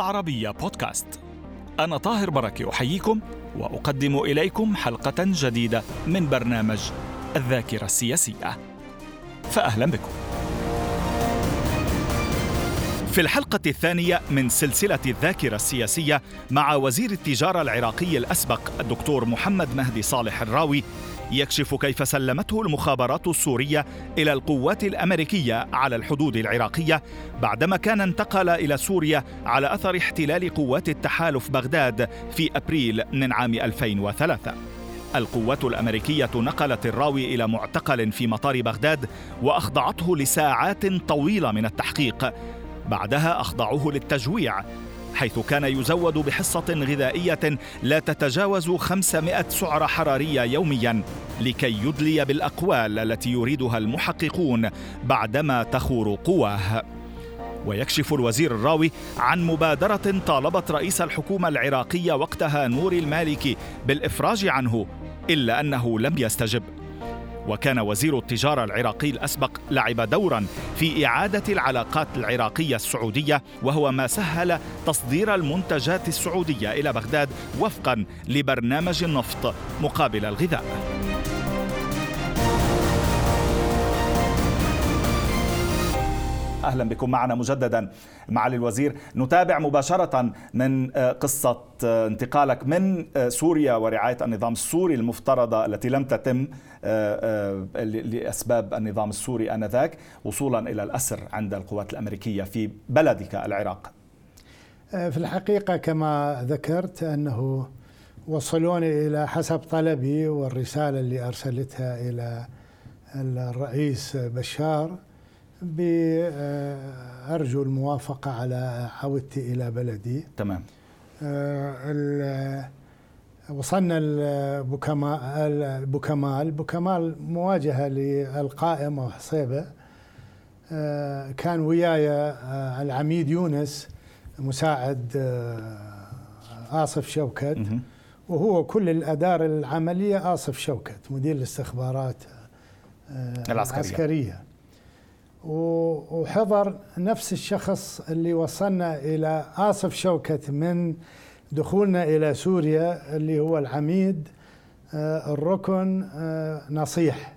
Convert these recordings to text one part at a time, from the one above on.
العربية بودكاست. أنا طاهر بركة أحييكم وأقدم إليكم حلقة جديدة من برنامج الذاكرة السياسية. فأهلا بكم. في الحلقة الثانية من سلسلة الذاكرة السياسية مع وزير التجارة العراقي الأسبق الدكتور محمد مهدي صالح الراوي يكشف كيف سلمته المخابرات السورية إلى القوات الأمريكية على الحدود العراقية بعدما كان انتقل إلى سوريا على أثر احتلال قوات التحالف بغداد في أبريل من عام 2003 القوات الأمريكية نقلت الراوي إلى معتقل في مطار بغداد وأخضعته لساعات طويلة من التحقيق. بعدها أخضعوه للتجويع حيث كان يزود بحصة غذائية لا تتجاوز 500 سعرة حرارية يوميا لكي يدلي بالأقوال التي يريدها المحققون بعدما تخور قواه. ويكشف الوزير الراوي عن مبادرة طالبت رئيس الحكومة العراقية وقتها نور المالكي بالإفراج عنه إلا أنه لم يستجب. وكان وزير التجارة العراقي الأسبق لعب دورا في إعادة العلاقات العراقية السعودية وهو ما سهل تصدير المنتجات السعودية إلى بغداد وفقا لبرنامج النفط مقابل الغذاء. أهلا بكم معنا مجددا معالي الوزير نتابع مباشرة من آه، قصة آه، انتقالك من آه، سوريا ورعاية النظام السوري المفترضة التي لم تتم لأسباب النظام السوري آنذاك وصولا إلى الأسر عند القوات الأمريكية في بلدك العراق. في الحقيقة كما ذكرت أنه وصلوني إلى حسب طلبي والرسالة اللي أرسلتها إلى الرئيس بشار بأرجو الموافقة على عودتي إلى بلدي. تمام. آه، وصلنا البوكمال بوكمال بوكمال مواجهة للقائم وحصيبة آه، كان وياي آه، العميد يونس مساعد آصف شوكت. وهو كل الأدار العملية آصف شوكت مدير الاستخبارات العسكرية, العسكرية. وحضر نفس الشخص اللي وصلنا إلى آصف شوكت من دخولنا إلى سوريا اللي هو العميد آه، الركن آه، نصيح.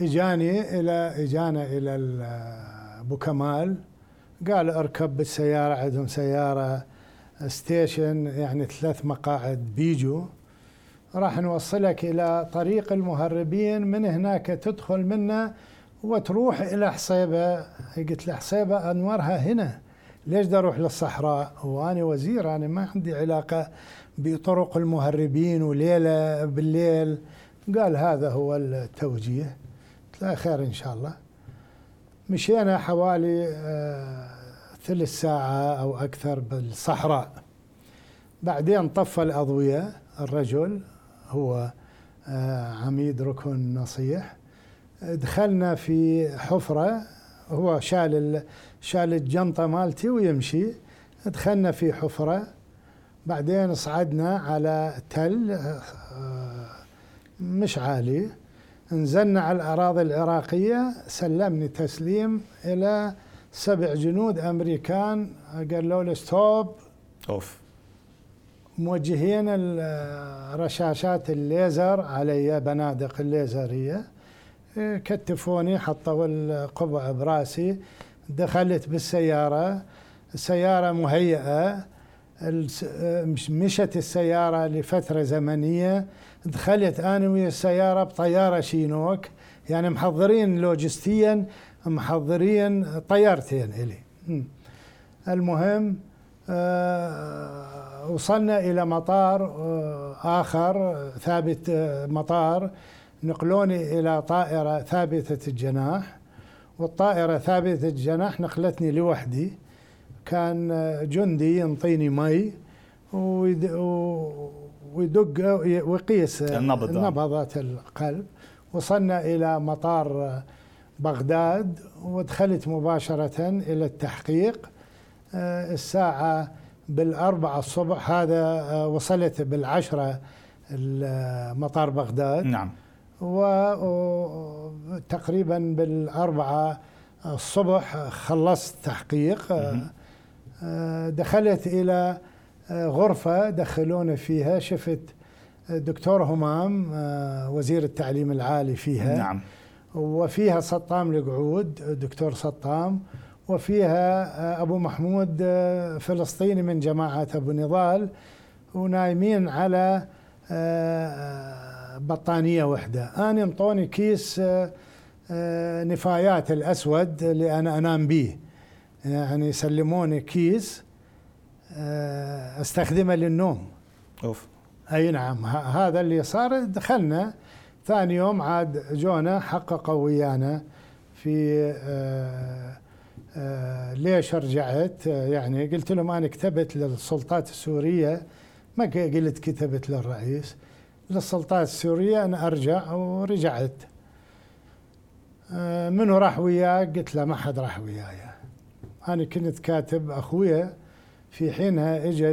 إجاني إلى إجانا إلى أبو كمال. قال أركب بالسيارة عندهم سيارة ستيشن يعني ثلاث مقاعد بيجو. راح نوصلك إلى طريق المهربين من هناك تدخل منه وتروح إلى حصيبة. قلت له حصيبة أنورها هنا. ليش بدي أروح للصحراء؟ وأنا وزير أنا ما عندي علاقة بطرق المهربين وليلة بالليل. قال هذا هو التوجيه. قلت له خير إن شاء الله. مشينا حوالي آه ثلث ساعة أو أكثر بالصحراء. بعدين طفى الأضوية. الرجل هو آه عميد ركن نصيح. دخلنا في حفرة هو شال شال الجنطة مالتي ويمشي. دخلنا في حفرة بعدين صعدنا على تل آه، مش عالي. نزلنا على الأراضي العراقية سلمني تسليم إلى سبع جنود أمريكان قالوا لي stop off. موجهين رشاشات الليزر علي بنادق الليزريه كتفوني حطوا القبع براسي. دخلت بالسيارة. السيارة مهيئة. مشت السيارة لفترة زمنية. دخلت أنا ويا السيارة بطيارة شينوك. يعني محضرين لوجستيا محضرين طيارتين إلي. المهم آه وصلنا إلى مطار آه آخر ثابت آه مطار. نقلوني إلى طائرة ثابتة الجناح والطائرة ثابتة الجناح نقلتني لوحدي. كان جندي ينطيني مي ويدق ويقيس النبض نبضات القلب. وصلنا إلى مطار بغداد ودخلت مباشرة إلى التحقيق. الساعة بالأربعة الصبح هذا وصلت بالعشرة مطار بغداد. نعم. وتقريبا بالأربعة الصبح خلصت تحقيق. دخلت إلى غرفة دخلونا فيها شفت الدكتور همام وزير التعليم العالي فيها. نعم. وفيها سطام القعود دكتور سطام وفيها أبو محمود فلسطيني من جماعة أبو نضال ونايمين على بطانية وحدة. أنا انطوني كيس نفايات الأسود اللي أنا أنام به يعني يسلموني كيس أستخدمه للنوم. أوف. أي نعم. هذا اللي صار. دخلنا. ثاني يوم عاد جونا حققوا ويانا في آآ آآ ليش رجعت؟ يعني قلت لهم أنا كتبت للسلطات السورية. ما قلت كتبت للرئيس. للسلطات السورية أنا أرجع ورجعت. منو راح وياك قلت له ما حد راح وياي. أنا كنت كاتب أخويا في حينها اجى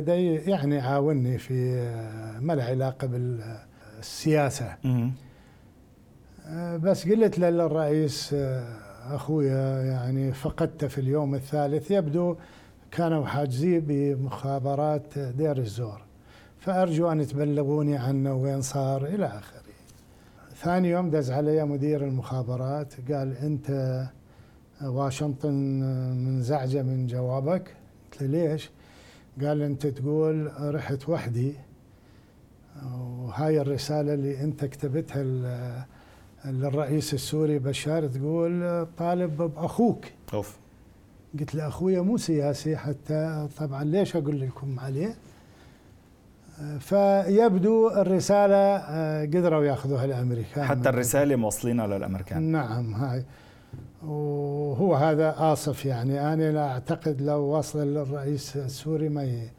يعني عاونني في ما له علاقة بالسياسة. بس قلت له للرئيس أخويا يعني فقدته في اليوم الثالث يبدو كانوا حاجزيه بمخابرات دير الزور. فأرجو أن تبلغوني عنه وين صار إلى آخره. ثاني يوم دز علي مدير المخابرات قال أنت واشنطن منزعجة من جوابك؟ قلت له ليش؟ قال أنت تقول رحت وحدي وهاي الرسالة اللي أنت كتبتها للرئيس السوري بشار تقول طالب بأخوك أوف قلت له أخويا مو سياسي حتى طبعا ليش أقول لكم عليه فيبدو الرسالة قدروا ياخذوها الأمريكان. حتى الرسالة موصلينها للامريكان نعم هاي. وهو هذا آصف يعني. أنا لا أعتقد لو وصل للرئيس السوري ما ي...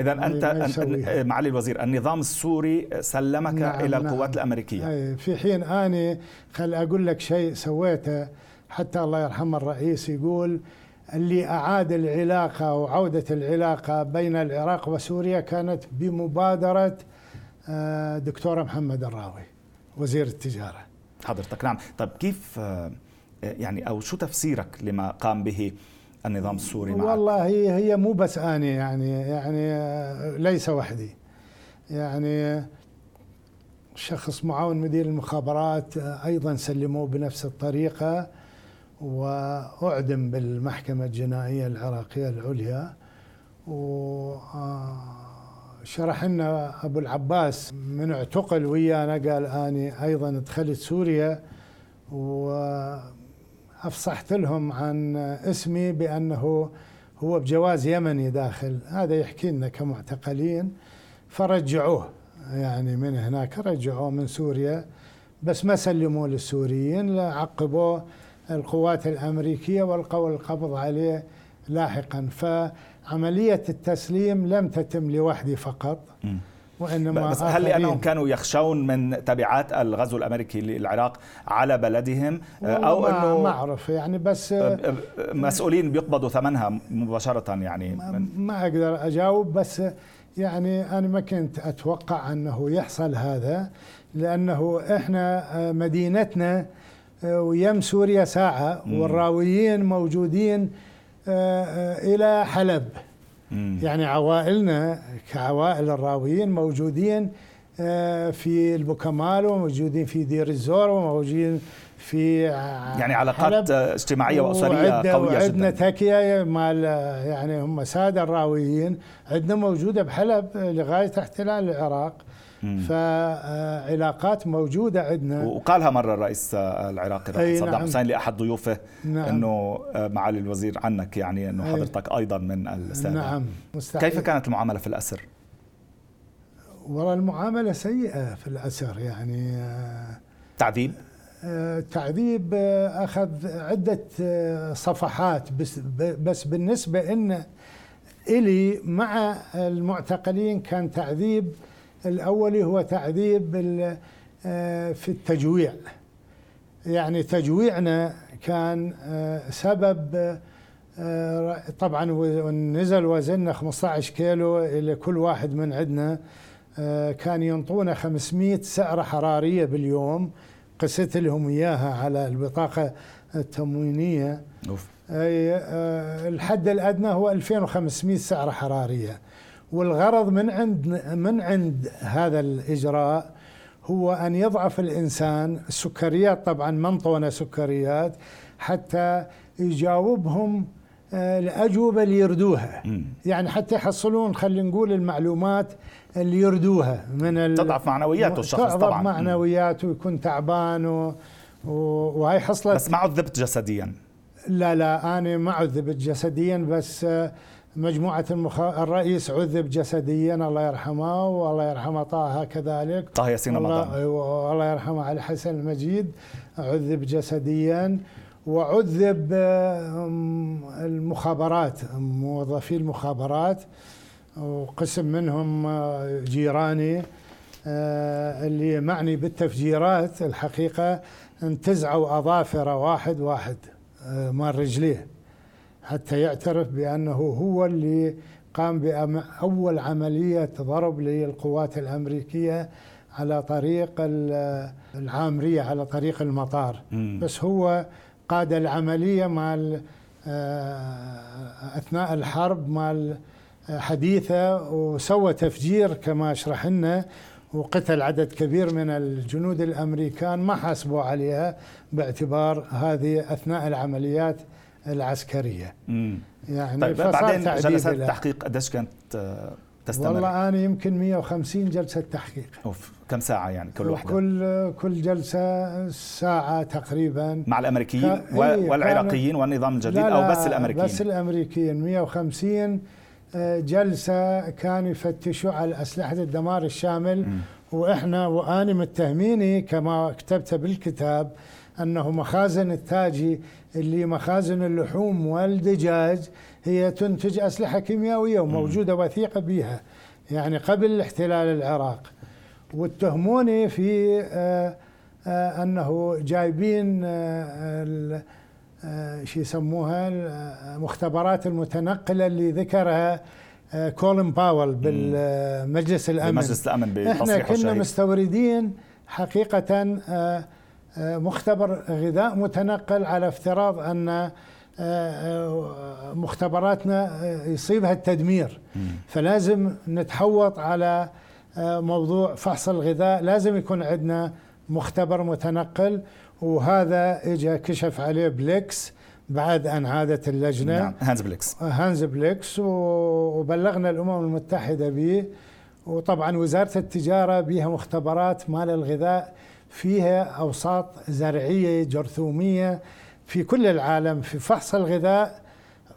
إذا أنت, أنت معالي الوزير النظام السوري سلمك نعم إلى القوات نعم الأمريكية. أي في حين أنا خل أقول لك شيء سويته حتى الله يرحمه الرئيس يقول اللي أعاد العلاقة وعودة العلاقة بين العراق وسوريا كانت بمبادرة دكتور محمد الراوي وزير التجارة. حضرتك نعم. طيب كيف يعني أو شو تفسيرك لما قام به النظام السوري معك؟ والله هي هي مو بس اني يعني يعني ليس وحدي. يعني شخص معاون مدير المخابرات أيضا سلموه بنفس الطريقة. وأعدم بالمحكمة الجنائية العراقية العليا. و شرح لنا أبو العباس من اعتقل ويانا قال آني أيضا دخلت سوريا و افصحت لهم عن اسمي بأنه هو بجواز يمني داخل هذا يحكي لنا كمعتقلين. فرجعوه يعني من هناك رجعوه من سوريا بس ما سلموه للسوريين عقبوه. القوات الأمريكية والقوا القبض عليه لاحقا. فعملية التسليم لم تتم لوحدي فقط م. وإنما بس هل لأنهم كانوا يخشون من تبعات الغزو الأمريكي للعراق على بلدهم أو إنه ما أعرف يعني بس مسؤولين بيقبضوا ثمنها مباشرة يعني. ما, ما أقدر أجاوب بس يعني أنا ما كنت أتوقع أنه يحصل هذا لأنه إحنا مدينتنا ويم سوريا ساعه والراويين موجودين إلى حلب. يعني عوائلنا كعوائل الراويين موجودين في البوكمال وموجودين في دير الزور وموجودين في يعني علاقات اجتماعية وأسرية قوية جدا. وعندنا تكية مال يعني هم سادة الراويين. عندنا موجودة بحلب لغاية احتلال العراق. فعلاقات موجودة عندنا وقالها مرة الرئيس العراقي صدام نعم. حسين لأحد ضيوفه نعم. أنه معالي الوزير عنك يعني أنه حضرتك أيضا من السادة نعم مستحيل. كيف كانت المعاملة في الأسر؟ والله المعاملة سيئة في الأسر يعني تعذيب؟ تعذيب أخذ عدة صفحات بس, بس بالنسبة إن إلي مع المعتقلين كان تعذيب الأولي هو تعذيب في التجويع. يعني تجويعنا كان سبب طبعا نزل وزننا 15 كيلو إلى كل واحد من عندنا. كان ينطونا 500 سعرة حرارية باليوم. قست لهم إياها على البطاقة التموينية. أوف. الحد الأدنى هو 2500 سعرة حرارية. والغرض من عند من عند هذا الإجراء هو أن يضعف الإنسان السكريات طبعا منطونة سكريات حتى يجاوبهم آه، الأجوبة اللي يردوها. يعني حتى يحصلون خلينا نقول المعلومات اللي يردوها من تضعف معنوياته الشخص طبعا. تضعف معنوياته ويكون تعبان و... و... وهي حصلت بس ما عذبت جسديا. لا لا أنا ما عذبت جسديا بس آه، مجموعة المخ... الرئيس عذب جسديا الله يرحمه والله يرحمه طه كذلك. طه ياسين رمضان. الله, الله يرحمه علي حسن المجيد. عذب جسديا وعذب المخابرات موظفي المخابرات وقسم منهم آه، جيراني آه، اللي معني بالتفجيرات الحقيقة انتزعوا أظافر واحد واحد آه، مال رجليه. حتى يعترف بأنه هو اللي قام بأول عملية ضرب للقوات الأمريكية على طريق العامرية على طريق المطار. بس هو قاد العملية مال أثناء الحرب مال حديثة وسوى تفجير كما أشرح لنا وقتل عدد كبير من الجنود الأمريكان ما حاسبوا عليها باعتبار هذه أثناء العمليات. العسكرية. مم. يعني طيب بعدين جلسات التحقيق قديش كانت تستمر؟ والله أنا يمكن 150 جلسة تحقيق. أوف كم ساعة يعني كل واحدة؟ كل كل جلسة ساعة تقريبا مع الأمريكيين ك... والعراقيين والنظام الجديد لا لا أو بس الأمريكيين؟ بس الأمريكيين 150 جلسة كانوا يفتشوا على أسلحة الدمار الشامل م. وإحنا وأنا متهميني كما كتبت بالكتاب أنه مخازن التاجي اللي مخازن اللحوم والدجاج هي تنتج أسلحة كيميائية وموجودة وثيقة بها يعني قبل احتلال العراق. واتهموني في آه، آه، أنه جايبين آه، شو يسموها المختبرات المتنقلة اللي ذكرها كولين باول بالمجلس الأمن. بمجلس الأمن إحنا كنا مستوردين حقيقة آه، مختبر غذاء متنقل على افتراض أن مختبراتنا يصيبها التدمير. فلازم نتحوط على موضوع فحص الغذاء. لازم يكون عندنا مختبر متنقل وهذا اجى كشف عليه بليكس بعد أن عادت اللجنة. نعم هانز بليكس. هانز بليكس وبلغنا الأمم المتحدة به. وطبعا وزارة التجارة بها مختبرات مال الغذاء. فيها أوساط زرعية جرثومية في كل العالم في فحص الغذاء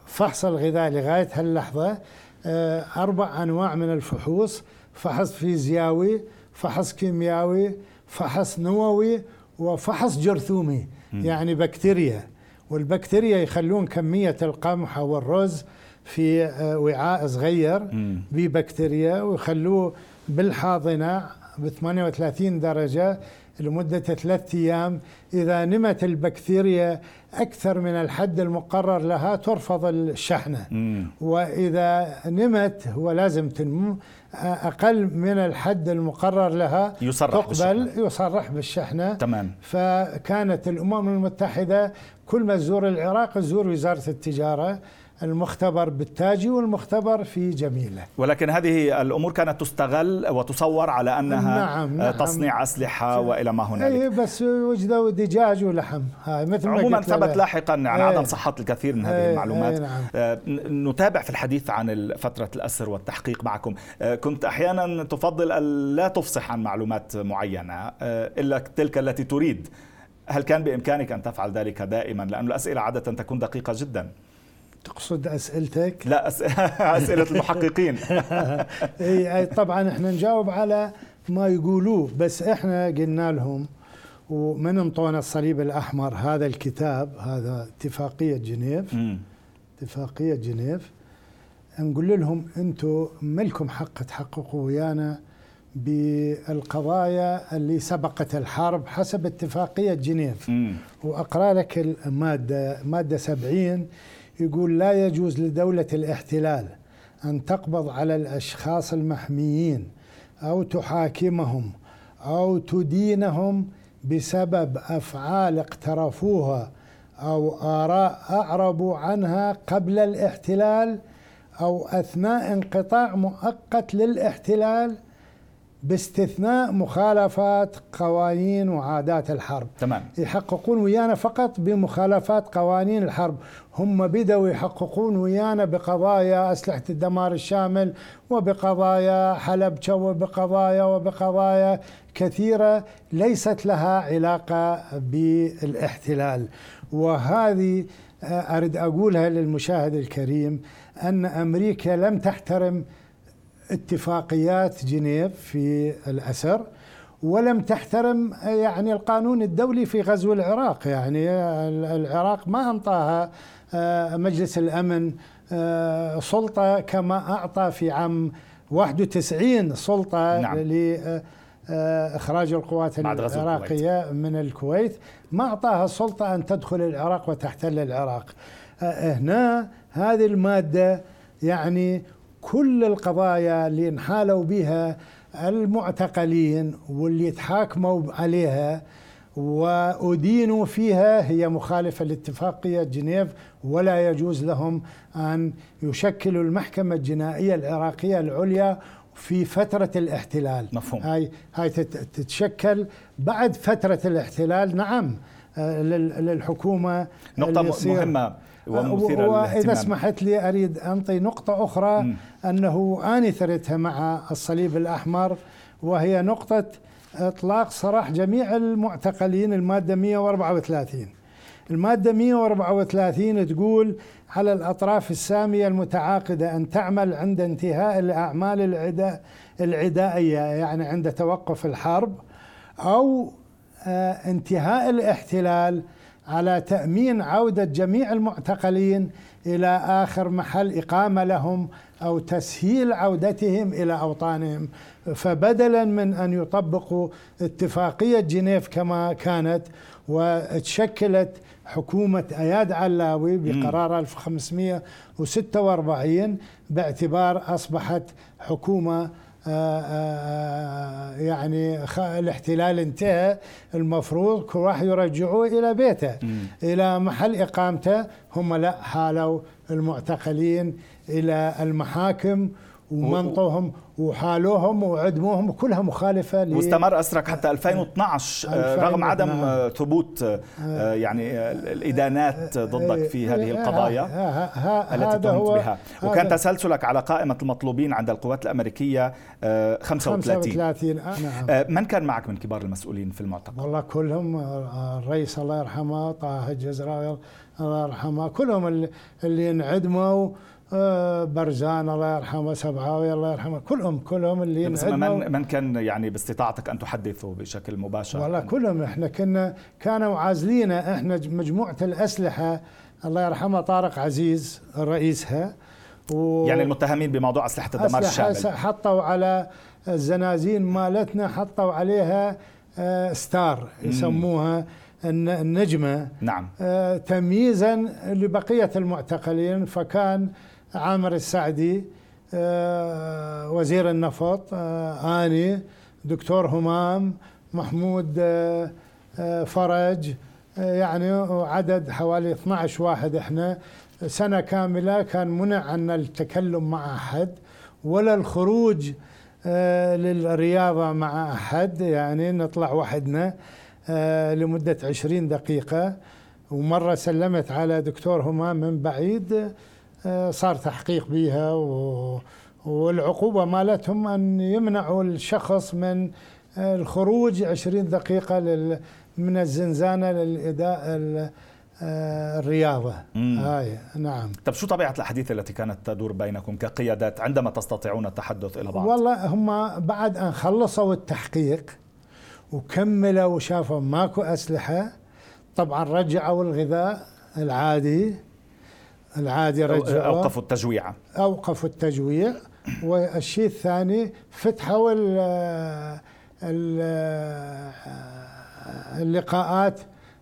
فحص الغذاء لغاية هاللحظة آه، أربع أنواع من الفحوص فحص فيزياوي فحص كيميائي فحص نووي وفحص جرثومي يعني بكتيريا. والبكتيريا يخلون كمية القمح أو الرز في آه، وعاء صغير ببكتيريا ويخلوه بالحاضنة ب 38 درجة لمدة ثلاثة أيام إذا نمت البكتيريا أكثر من الحد المقرر لها ترفض الشحنة وإذا نمت هو لازم تنمو أقل من الحد المقرر لها يصرح تقبل بالشحنة. يصرح بالشحنة. تمام. فكانت الأمم المتحدة كل ما تزور العراق تزور وزارة التجارة. المختبر بالتاجي والمختبر في جميلة. ولكن هذه الأمور كانت تستغل وتصور على أنها نعم نعم. تصنيع أسلحة وإلى ما هنالك. أي بس وجدوا دجاج ولحم. هاي مثل عموما ثبت لاحقا عن عدم صحة الكثير من هذه المعلومات. نعم. آه، نتابع في الحديث عن فترة الأسر والتحقيق معكم. آه، كنت أحيانا تفضل لا تفصح عن معلومات معينة آه، إلا تلك التي تريد. هل كان بإمكانك أن تفعل ذلك دائما؟ لأن الأسئلة عادة تكون دقيقة جدا. تقصد أسئلتك؟ لا. أسئلة المحققين. إي طبعا إحنا نجاوب على ما يقولوه بس إحنا قلنا لهم ومن انطونا الصليب الأحمر هذا الكتاب هذا اتفاقية جنيف. اتفاقية جنيف. نقول لهم أنتم ملكم حق تحققوا ويانا بالقضايا اللي سبقت الحرب حسب اتفاقية جنيف. وأقرأ لك المادة مادة 70 يقول لا يجوز لدولة الاحتلال أن تقبض على الأشخاص المحميين أو تحاكمهم أو تدينهم بسبب أفعال اقترفوها أو آراء أعربوا عنها قبل الاحتلال أو أثناء انقطاع مؤقت للاحتلال باستثناء مخالفات قوانين وعادات الحرب. تمام. يحققون ويانا فقط بمخالفات قوانين الحرب. هم بدأوا يحققون ويانا بقضايا أسلحة الدمار الشامل وبقضايا حلب وبقضايا وبقضايا كثيرة ليست لها علاقة بالاحتلال. وهذه أريد أقولها للمشاهد الكريم أن أمريكا لم تحترم اتفاقيات جنيف في الأسر ولم تحترم يعني القانون الدولي في غزو العراق. يعني العراق ما أنطاها آه، مجلس الأمن آه، سلطة كما أعطى في عام 91 سلطة نعم. لإخراج القوات العراقية من الكويت. ما أعطاها السلطة أن تدخل العراق وتحتل العراق. آه، هنا هذه المادة يعني كل القضايا اللي انحالوا بها المعتقلين واللي تحاكموا عليها وأدينوا فيها هي مخالفة لاتفاقية جنيف ولا يجوز لهم أن يشكلوا المحكمة الجنائية العراقية العليا في فترة الاحتلال. مفهوم. هاي هاي تتشكل بعد فترة الاحتلال. نعم آه، للحكومة نقطة مهمة. ومثيرة وإذا سمحت لي أريد أنطي نقطة أخرى م. أنه آنثرتها مع الصليب الأحمر وهي نقطة إطلاق سراح جميع المعتقلين المادة 134 المادة 134 تقول على الأطراف السامية المتعاقدة أن تعمل عند انتهاء الأعمال العداء العدائية يعني عند توقف الحرب أو آه، انتهاء الاحتلال. على تأمين عودة جميع المعتقلين إلى آخر محل إقامة لهم أو تسهيل عودتهم إلى أوطانهم. فبدلا من أن يطبقوا اتفاقية جنيف كما كانت وتشكلت حكومة أياد علاوي بقرار 1546 باعتبار أصبحت حكومة يعني الاحتلال انتهى. المفروض كل واحد يرجعوه إلى بيته إلى محل إقامته. هم لا حالوا المعتقلين إلى المحاكم ومنطوهم وحالوهم وعدموهم كلها مخالفة واستمر أسرك حتى 2012 آه، رغم عدم نعم. ثبوت آه، يعني الإدانات ضدك في هذه القضايا التي تهمت بها وكان تسلسلك على قائمة المطلوبين عند القوات الأمريكية 35 35 نعم. من كان معك من كبار المسؤولين في المعتقل؟ والله كلهم الرئيس الله يرحمه طه الجزراوي الله يرحمه كلهم اللي انعدموا آه، برزان الله يرحمه سبعاوي الله يرحمه كلهم كلهم اللي بس من من كان يعني باستطاعتك أن تحدثه بشكل مباشر؟ والله كلهم إحنا كنا كانوا عازلين إحنا مجموعة الأسلحة الله يرحمه طارق عزيز رئيسها و يعني المتهمين بموضوع أسلحة الدمار الشامل. حطوا على الزنازين مالتنا حطوا عليها آه، ستار يسموها النجمة. نعم. آه، تمييزا لبقية المعتقلين فكان عامر السعدي آه، وزير النفط آه، آني دكتور همام محمود آه، فرج يعني عدد حوالي 12 واحد. إحنا سنة كاملة كان منع عنا التكلم مع أحد ولا الخروج للرياضة مع أحد يعني نطلع وحدنا لمدة 20 دقيقة. ومرة سلمت على دكتور همام من بعيد صار تحقيق بها والعقوبة مالتهم أن يمنعوا الشخص من الخروج 20 دقيقة من الزنزانة للإداء آه، الرياضة. مم. هاي نعم. طب شو طبيعة الأحاديث التي كانت تدور بينكم كقيادات عندما تستطيعون التحدث إلى بعض؟ والله هم بعد أن خلصوا التحقيق وكملوا وشافوا ماكو أسلحة طبعا رجعوا الغذاء العادي العادي رجعوا أوقفوا التجويع. أوقفوا التجويع. والشيء الثاني فتحوا اللقاءات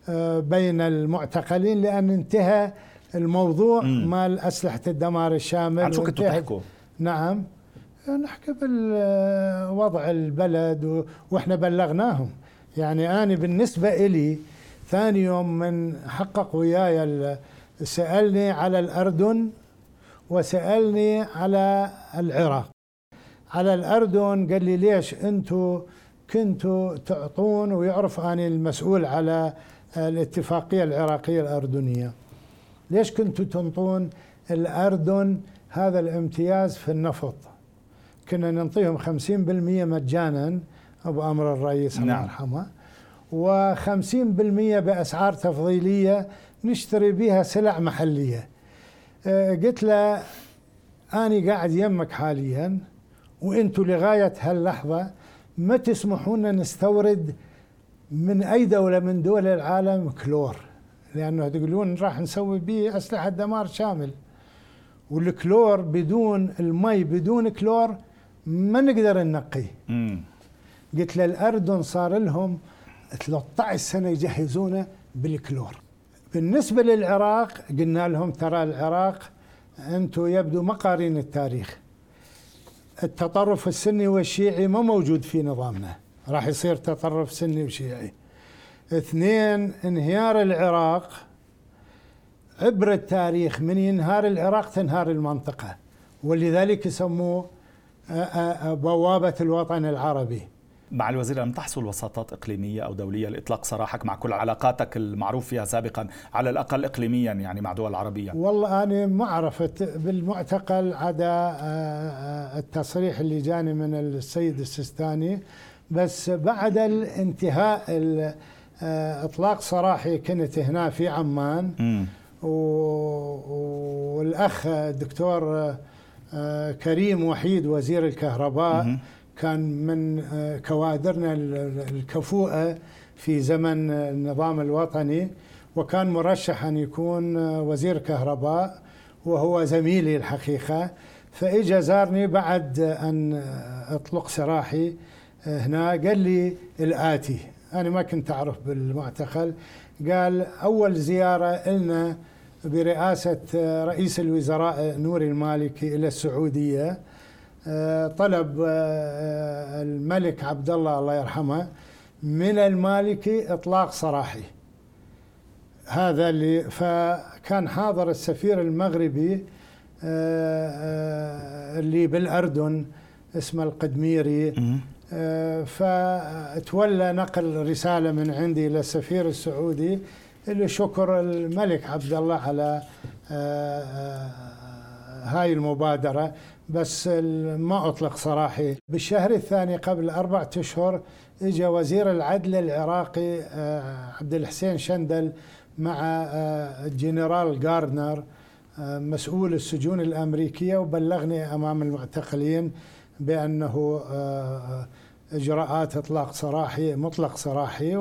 آه، بين المعتقلين لأن انتهى الموضوع مم. مال أسلحة الدمار الشامل عن شو كنتوا تحكوا؟ نعم. نحكي بالوضع البلد وإحنا بلغناهم. يعني أنا بالنسبة إلي ثاني يوم من حقق وياي سألني على الأردن وسألني على العراق. على الأردن قال لي ليش أنتم كنتوا تعطون ويعرف أنا المسؤول على الاتفاقية العراقية الأردنية. ليش كنتوا تنطون الأردن هذا الامتياز في النفط؟ كنا ننطيهم 50% مجانا بأمر الرئيس الله نعم. يرحمه و50% بأسعار تفضيلية نشتري بها سلع محلية. أه، قلت له أنا قاعد يمك حاليا وأنتم لغاية هاللحظة ما تسمحون نستورد من أي دولة من دول العالم كلور. لأنه تقولون راح نسوي به أسلحة دمار شامل. والكلور بدون المي بدون كلور ما نقدر ننقيه قلت للأردن صار لهم 13 سنة يجهزونه بالكلور. بالنسبة للعراق قلنا لهم ترى العراق أنتم يبدو ما قارين التاريخ. التطرف السني والشيعي ما موجود في نظامنا راح يصير تطرف سني وشيعي. اثنين انهيار العراق عبر التاريخ من ينهار العراق تنهار المنطقة ولذلك يسموه بوابة الوطن العربي. مع الوزير لم تحصل وساطات إقليمية أو دولية. لإطلاق سراحك مع كل علاقاتك المعروف فيها سابقا على الأقل إقليميا يعني مع دول عربية. والله أنا ما عرفت بالمعتقل عدا التصريح اللي جاني من السيد السيستاني. بس بعد الانتهاء إطلاق سراحي كنت هنا في عمان. والأخ الدكتور كريم وحيد وزير الكهرباء. كان من كوادرنا الكفؤة في زمن النظام الوطني وكان مرشح أن يكون وزير كهرباء وهو زميلي الحقيقة. فإجا زارني بعد أن أطلق سراحي هنا. قال لي الآتي. أنا ما كنت أعرف بالمعتقل. قال أول زيارة لنا برئاسة رئيس الوزراء نوري المالكي إلى السعودية. طلب الملك عبد الله الله يرحمه من المالكي إطلاق سراحي هذا اللي فكان حاضر السفير المغربي اللي بالأردن اسمه القدميري. فتولى نقل رسالة من عندي للسفير السعودي اللي شكر الملك عبد الله على آه، آه، هاي المبادرة. بس ما أطلق سراحي بالشهر الثاني قبل أربعة أشهر اجى وزير العدل العراقي آه، عبد الحسين شندل مع الجنرال جاردنر مسؤول السجون الأمريكية وبلغني أمام المعتقلين بأنه إجراءات إطلاق سراحي مطلق سراحي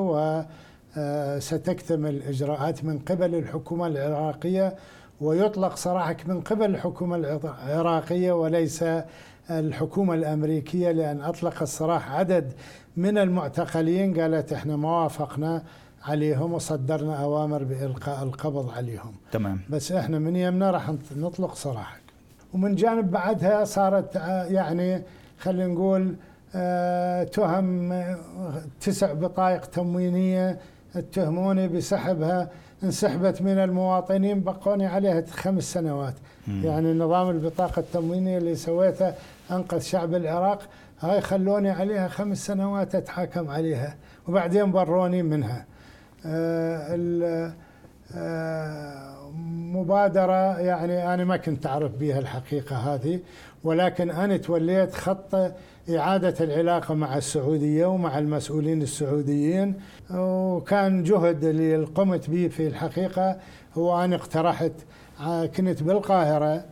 وستكتمل إجراءات من قبل الحكومة العراقية ويطلق سراحك من قبل الحكومة العراقية وليس الحكومة الأمريكية لأن أطلق السراح عدد من المعتقلين قالت إحنا ما وافقنا عليهم وصدرنا أوامر بإلقاء القبض عليهم. تمام. بس إحنا من يمنا راح نطلق سراحك ومن جانب بعدها صارت يعني خلينا نقول آه، تهم تسع بطايق تموينية اتهموني بسحبها. انسحبت من المواطنين بقوني عليها خمس سنوات مم. يعني نظام البطاقة التموينية اللي سويته أنقذ شعب العراق هاي خلوني عليها خمس سنوات أتحاكم عليها وبعدين بروني منها آه آه مبادرة يعني أنا ما كنت أعرف بها الحقيقة هذه ولكن أنا توليت خط إعادة العلاقة مع السعودية ومع المسؤولين السعوديين. وكان جهد اللي قمت به في الحقيقة هو أنا اقترحت كنت بالقاهرة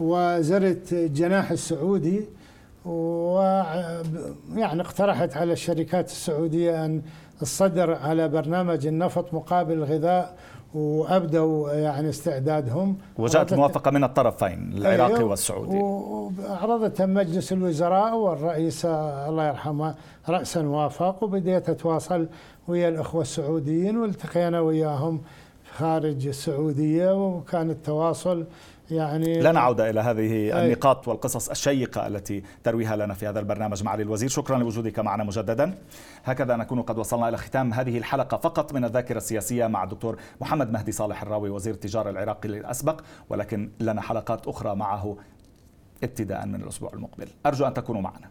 وزرت الجناح السعودي ويعني اقترحت على الشركات السعودية أن الصدر على برنامج النفط مقابل الغذاء وأبدوا يعني استعدادهم. وجاءت موافقة من الطرفين العراقي أيوه والسعودي. وعرضتها مجلس الوزراء والرئيس الله يرحمه راسا وافق وبديت اتواصل ويا الأخوة السعوديين والتقينا وياهم خارج السعودية وكان التواصل يعني لا نعود إلى هذه النقاط والقصص الشيقة التي ترويها لنا في هذا البرنامج معالي الوزير. شكرا لوجودك معنا مجددا. هكذا نكون قد وصلنا إلى ختام هذه الحلقة فقط من الذاكرة السياسية مع الدكتور محمد مهدي صالح الراوي وزير التجارة العراقي الاسبق ولكن لنا حلقات أخرى معه ابتداء من الأسبوع المقبل. أرجو أن تكونوا معنا.